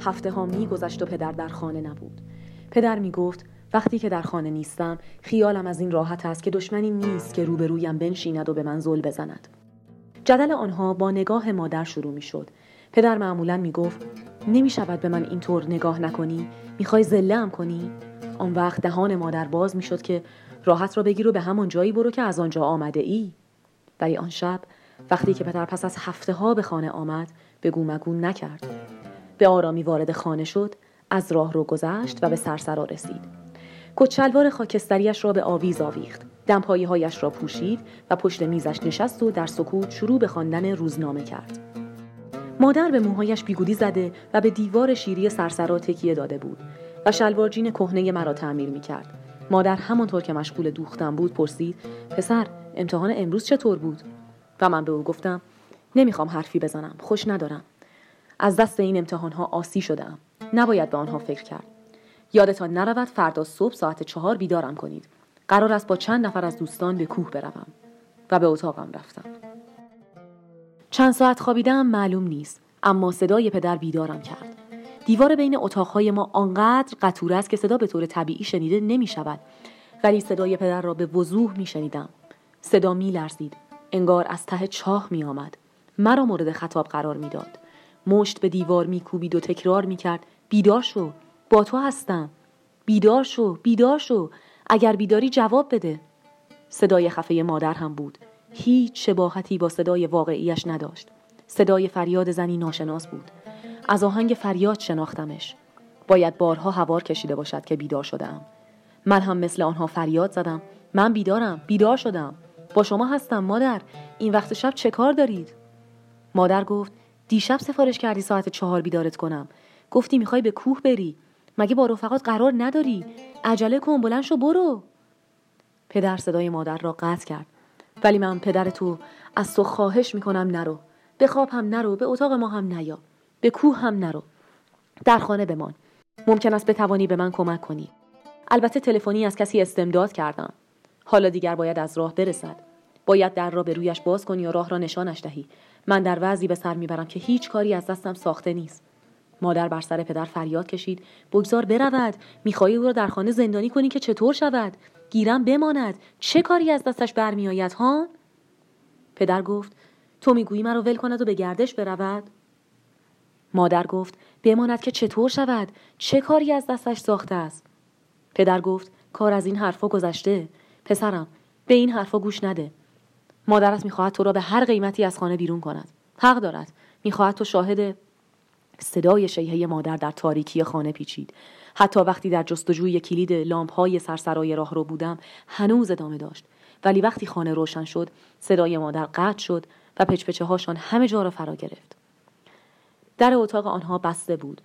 هفته ها می گذشت و پدر در خانه نبود. پدر می گفت وقتی که در خانه نیستم خیالم از این راحت است که دشمنی نیست که روبرویم بنشیند و به من زل بزند. جدل آنها با نگاه مادر شروع می شد پدر معمولا می گفت نمی شود به من اینطور نگاه نکنی؟ می‌خوای زله هم کنی؟ آن وقت دهان مادر باز می شد که راحت را بگیر و به همان جایی برو که از آنجا آمده ای ولی آن شب وقتی که پدر پس از هفته ها به خانه آمد به گومگون نکرد. به آرامی وارد خانه شد از راه رو گذشت و به سرسرا رسید کچلوار خاکستریش را به آویز آویخت دمپایی هایش را پوشید و پشت میزش نشست و در سکوت شروع به خواندن روزنامه کرد مادر به موهایش بیگودی زده و به دیوار شیری سرسرا تکیه داده بود و شلوار جین کهنه مرا تعمیر می کرد. مادر همانطور که مشغول دوختن بود پرسید پسر امتحان امروز چطور بود؟ و من به او گفتم نمی‌خوام حرفی بزنم خوش ندارم از دست این امتحان ها آسی شدم نباید به آنها فکر کرد. یادتان نرود فردا صبح ساعت چهار بیدارم کنید. قرار است با چند نفر از دوستان به کوه بروم و به اتاقم رفتم. چند ساعت خوابیدم معلوم نیست اما صدای پدر بیدارم کرد. دیوار بین اتاقهای ما آنقدر قطور است که صدا به طور طبیعی شنیده نمی شود ولی صدای پدر را به وضوح می شنیدم صدا می لرزید انگار از ته چاه می آمد مرا مورد خطاب قرار می‌داد. مشت به دیوار میکوبید و تکرار می‌کرد بیدار شو با تو هستم. بیدار شو بیدار شو اگر بیداری جواب بده. صدای خفه مادر هم بود. هیچ شباهتی با صدای واقعیش نداشت. صدای فریاد زنی ناشناس بود. از آهنگ فریاد شناختمش. باید بارها هوار کشیده باشد که بیدار شدم من هم مثل آنها فریاد زدم. من بیدارم بیدار شدم با شما هستم مادر. این وقت شب چه کار دارید؟ مادر گفت دیشب سفارش کردی ساعت چهار بیدارت کنم. گفتی می‌خوای به کوه بری. مگه با رفقات قرار نداری؟ عجله کن بلند شو برو. پدر صدای مادر را قطع کرد. ولی من پدر تو از تو خواهش می‌کنم نرو. به خواب هم نرو به اتاق ما هم نیا. به کوه هم نرو. در خانه بمان. ممکن است بتوانی به من کمک کنی. البته تلفنی از کسی استمداد کردم. حالا دیگر باید از راه برسد. باید در را به رویش باز کنی یا راه را نشانش دهی. من در وضعی به سر می‌برم که هیچ کاری از دستم ساخته نیست. مادر بر سر پدر فریاد کشید. بگذار برود. می‌خواهی او را در خانه زندانی کنی که چطور شود؟ گیرم بماند. چه کاری از دستش برمیآید ها؟ پدر گفت تو می‌گویی مرا ول کند و به گردش برود؟ مادر گفت بماند که چطور شود؟ چه کاری از دستش ساخته است؟ پدر گفت کار از این حرفا گذشته. پسرم به این حرفا گوش نده. مادرت می‌خواهد تو را به هر قیمتی از خانه بیرون کند. حق دارد. می‌خواهد تو شاهد صدای شیهه مادر در تاریکی خانه پیچید. حتی وقتی در جستجوی کلید لامپ های سرسرای راه رو بودم هنوز ادامه داشت. ولی وقتی خانه روشن شد صدای مادر قطع شد و پچپچه هاشان همه جا را فرا گرفت. در اتاق آنها بسته بود.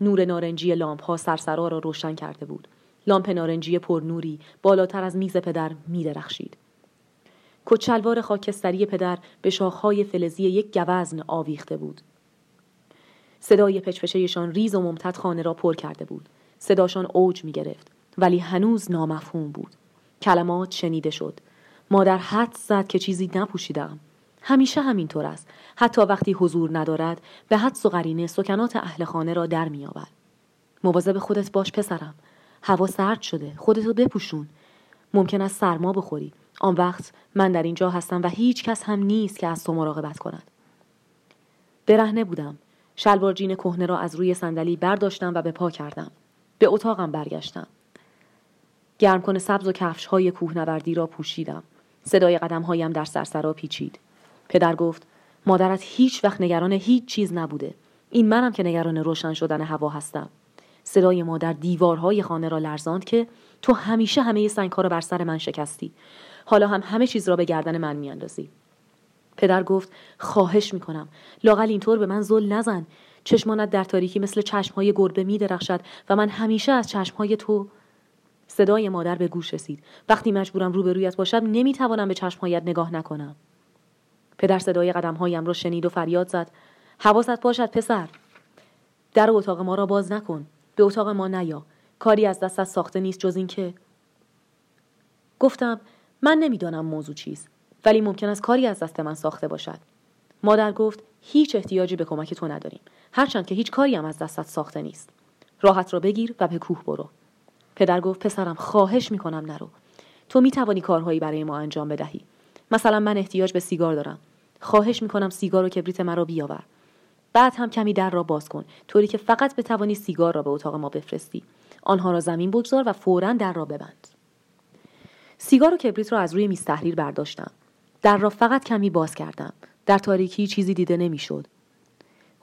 نور نارنجی لامپ ها سرسرا را روشن کرده بود. لامپ نارنجی پرنوری بالاتر از میز پدر می درخشید. کچلوار خاکستری پدر به شاخهای فلزی یک گوزن آویخته بود. صدای پچپچهشان ریز و ممتد خانه را پر کرده بود. صداشان اوج می گرفت ولی هنوز نامفهوم بود. کلمات شنیده شد. مادر حد زد که چیزی نپوشیدم. همیشه همینطور است. حتی وقتی حضور ندارد به حد و قرینه سکنات اهل خانه را در میآورد. مواظب خودت باش پسرم. هوا سرد شده. خودتو بپوشون. ممکن است سرما بخوری. آن وقت من در اینجا هستم و هیچ کس هم نیست که از تو مراقبت کند. برهنه بودم. شلوار جین کهنه را از روی صندلی برداشتم و به پا کردم. به اتاقم برگشتم. گرم کنه سبز و کفش های کوهنوردی را پوشیدم. صدای قدم هایم در سرسرا پیچید. پدر گفت مادرت هیچ وقت نگران هیچ چیز نبوده. این منم که نگران روشن شدن هوا هستم. صدای مادر دیوارهای خانه را لرزاند که تو همیشه همه سنگها را بر سر من شکستی. حالا هم همه چیز را به گردن من میاندازی. پدر گفت خواهش می‌کنم. لاقل اینطور به من زل نزن. چشمانت در تاریکی مثل چشمهای گربه می درخشد و من همیشه از چشمهای تو صدای مادر به گوش رسید. وقتی مجبورم روبرویت باشم نمی‌توانم به چشمهایت نگاه نکنم. پدر صدای قدمهایم را شنید و فریاد زد. حواست باشد پسر. در اتاق ما را باز نکن. به اتاق ما نیا. کاری از دستت ساخته نیست جز اینکه گفتم من نمی‌دانم موضوع چیست ولی ممکن است کاری از دست من ساخته باشد. مادر گفت هیچ احتیاجی به کمک تو نداریم. هرچند که هیچ کاری هم از دستت ساخته نیست. راحت را بگیر و به کوه برو. پدر گفت پسرم خواهش می‌کنم نرو. تو می‌توانی کارهایی برای ما انجام بدهی. مثلا من احتیاج به سیگار دارم. خواهش می‌کنم سیگار و کبریت مرا بیاور. بعد هم کمی در را باز کن. طوری که فقط بتوانی سیگار را به اتاق ما بفرستی. آنها را زمین بگذار و فورا در را ببند. سیگار و کبریت را از روی میز تحریر برداشتم. در را فقط کمی باز کردم. در تاریکی چیزی دیده نمی‌شد.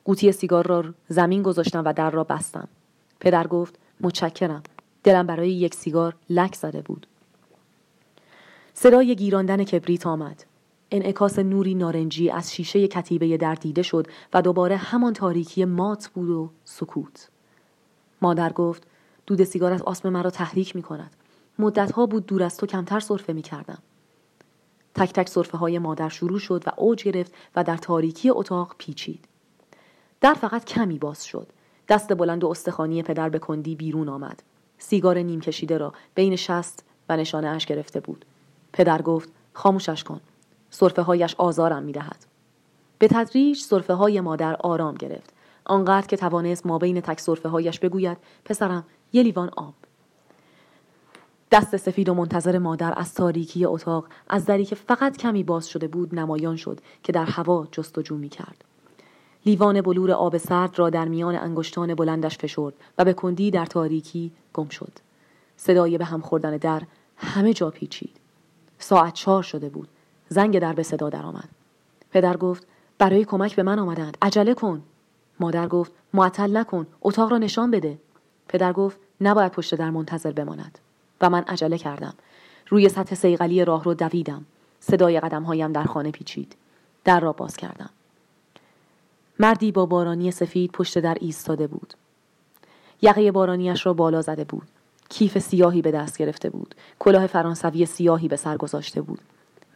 قوطی سیگار را زمین گذاشتم و در را بستم. پدر گفت متشکرم. دلم برای یک سیگار لک زده بود. صدای گیراندن کبریت آمد. انعکاس نوری نارنجی از شیشه کتیبه در دیده شد و دوباره همان تاریکی مات بود و سکوت. مادر گفت دود سیگار از آسم مرا تحریک می کند مدتها بود دور از تو کمتر صرفه می کردم تک تک صرفه های مادر شروع شد و اوج گرفت و در تاریکی اتاق پیچید. در فقط کمی باز شد. دست بلند و استخوانی پدر به کندی بیرون آمد. سیگار نیم کشیده را بین شست و نشانه اش گرفته بود. پدر گفت خاموشش کن. صرفه هایش آزارم می‌دهد. به تدریج صرفه های مادر آرام گرفت. آنقدر که توانست ما بین تک صرفه هایش بگوید پسرم یه لیوان آب. دست سفید و منتظر مادر از تاریکی اتاق از دری که فقط کمی باز شده بود نمایان شد که در هوا جستجو می کرد. لیوان بلور آب سرد را در میان انگشتان بلندش فشرد و به کندی در تاریکی گم شد. صدای به هم خوردن در همه جا پیچید. ساعت چهار شده بود. زنگ در به صدا درآمد. پدر گفت برای کمک به من آمدند. عجله کن. مادر گفت معطل نکن. اتاق را نشان بده. پدر گفت نباید پشت در منتظر بماند. و من عجله کردم. روی سطح سیغلی راه رو دویدم. صدای قدمهایم در خانه پیچید. در را باز کردم. مردی با بارانی سفید پشت در ایستاده بود. یقه بارانیش را بالا زده بود. کیف سیاهی به دست گرفته بود. کلاه فرانسوی سیاهی به سر گذاشته بود.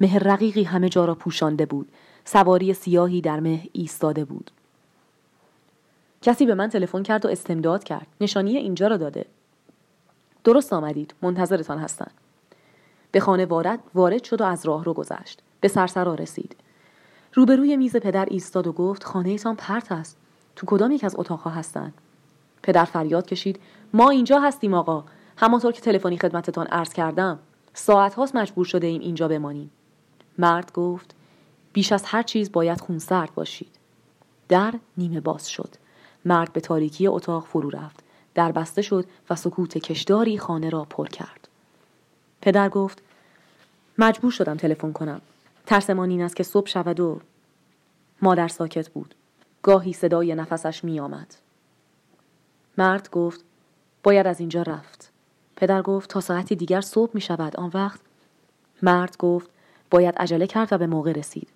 مه رقیقی همه جا را پوشانده بود. سواری سیاهی در مه ایستاده بود. کسی به من تلفن کرد و استمداد کرد. نشانی اینجا را داده. درست آمدید. منتظرتان هستند. به خانه وارد وارد شد و از راه رو گذشت. به سرسرا رسید. روبروی میز پدر ایستاد و گفت خانهتان پرت است تو کدام یک از اتاقها هستند پدر فریاد کشید ما اینجا هستیم آقا همانطور که تلفنی خدمتتان عرض کردم ساعت هاست مجبور شده ایم اینجا بمانیم مرد گفت بیش از هر چیز باید خونسرد باشید در نیمه باز شد مرد به تاریکی اتاق فرو رفت در بسته شد و سکوت کشداری خانه را پر کرد. پدر گفت مجبور شدم تلفن کنم. ترسمان این است که صبح شود و مادر ساکت بود. گاهی صدای نفسش می آمد. مرد گفت باید از اینجا رفت. پدر گفت تا ساعتی دیگر صبح می شود. آن وقت مرد گفت باید عجله کرد و به موقع رسید.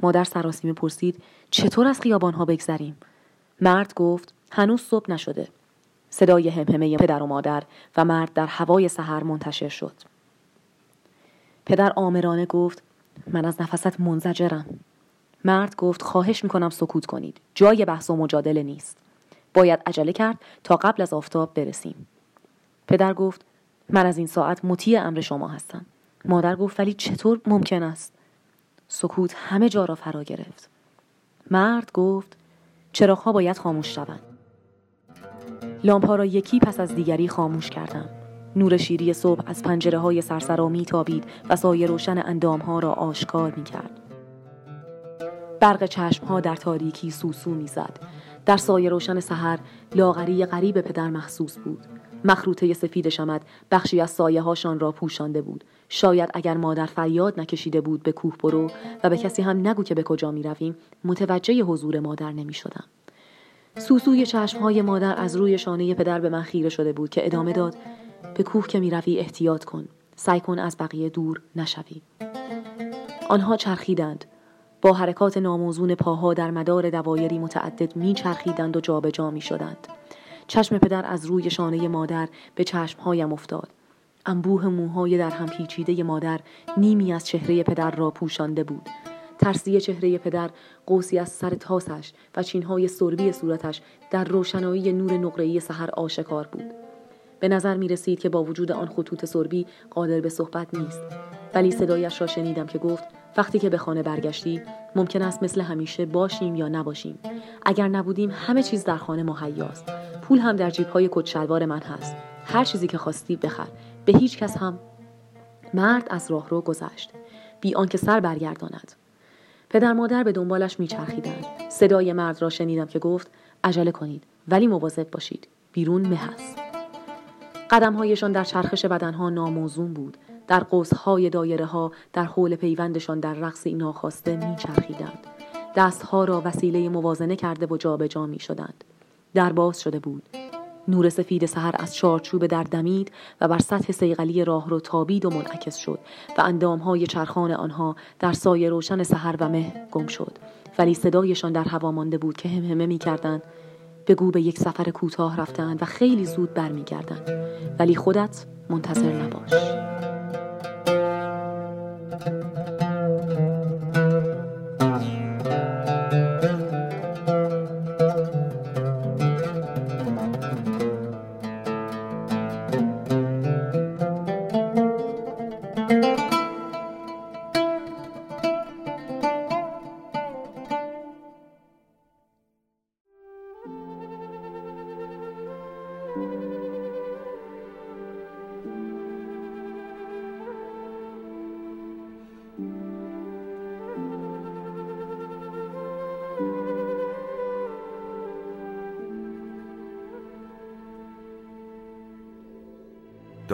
مادر سراسیمه پرسید چطور از خیابانها بگذریم؟ مرد گفت هنوز صبح نشده. صدای همهمه پدر و مادر و مرد در هوای سحر منتشر شد. پدر آمرانه گفت من از نفست منزجرم. مرد گفت خواهش می‌کنم سکوت کنید. جای بحث و مجادله نیست. باید عجله کرد تا قبل از آفتاب برسیم. پدر گفت من از این ساعت مطیع امر شما هستم. مادر گفت ولی چطور ممکن است؟ سکوت همه جا را فرا گرفت. مرد گفت چراغها باید خاموش شوند. لامپها را یکی پس از دیگری خاموش کردم نور شیری صبح از پنجره های سرسرا تابید و سایه روشن اندام ها را آشکار می کرد. برق چشم ها در تاریکی سوسو می‌زد. در سایه روشن سحر لاغری غریب پدر محسوس بود. مخروطه سفید شمد بخشی از سایه هاشان را پوشانده بود. شاید اگر مادر فریاد نکشیده بود به کوه برو و به کسی هم نگو که به کجا می رویم متوجه حضور مادر نمی شدم. سوسوی چشمهای مادر از روی شانه پدر به من خیره شده بود که ادامه داد به کوه که می‌روی احتیاط کن سعی کن از بقیه دور نشوی آنها چرخیدند با حرکات ناموزون پاها در مدار دوایری متعدد میچرخیدند و جابجا می شدند. چشم پدر از روی شانه مادر به چشمهایم افتاد. انبوه موهای در هم پیچیده مادر نیمی از چهره پدر را پوشانده بود. ترسی چهره پدر قوسی از سر تاسش و چینهای سربی صورتش در روشنایی نور نقره‌ای سحر آشکار بود. به نظر می رسید که با وجود آن خطوط سربی قادر به صحبت نیست. ولی صدایش را شنیدم که گفت وقتی که به خانه برگشتی ممکن است مثل همیشه باشیم یا نباشیم. اگر نبودیم همه چیز در خانه مهیاست. پول هم در جیب های کچلوار من هست. هر چیزی که خواستی بخر. به هیچ کس هم مرد از راه رو گذشت. بی آنکه سر برگرداند. پدر مادر به دنبالش میچرخیدند. صدای مرد را شنیدم که گفت عجله کنید ولی مواظب باشید. بیرون مه است. قدمهایشان در چرخش بدنها ناموزون بود. در قوسهای دایره ها در حول پیوندشان در رقص ناخواسته میچرخیدند. دستها را وسیله موازنه کرده و جابجا می شدند. در باز شده بود. نور سفید سحر از چارچوب در دمید و بر سطح سیغلی راه رو تابید و منعکس شد و اندامهای چرخان آنها در سایه روشن سحر و مه گم شد. ولی صدایشان در هوا مانده بود که همهمه می کردند. بگو به یک سفر کوتاه رفتند و خیلی زود برمیگردند. ولی خودت منتظر نباش.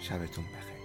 شبتون بخیر.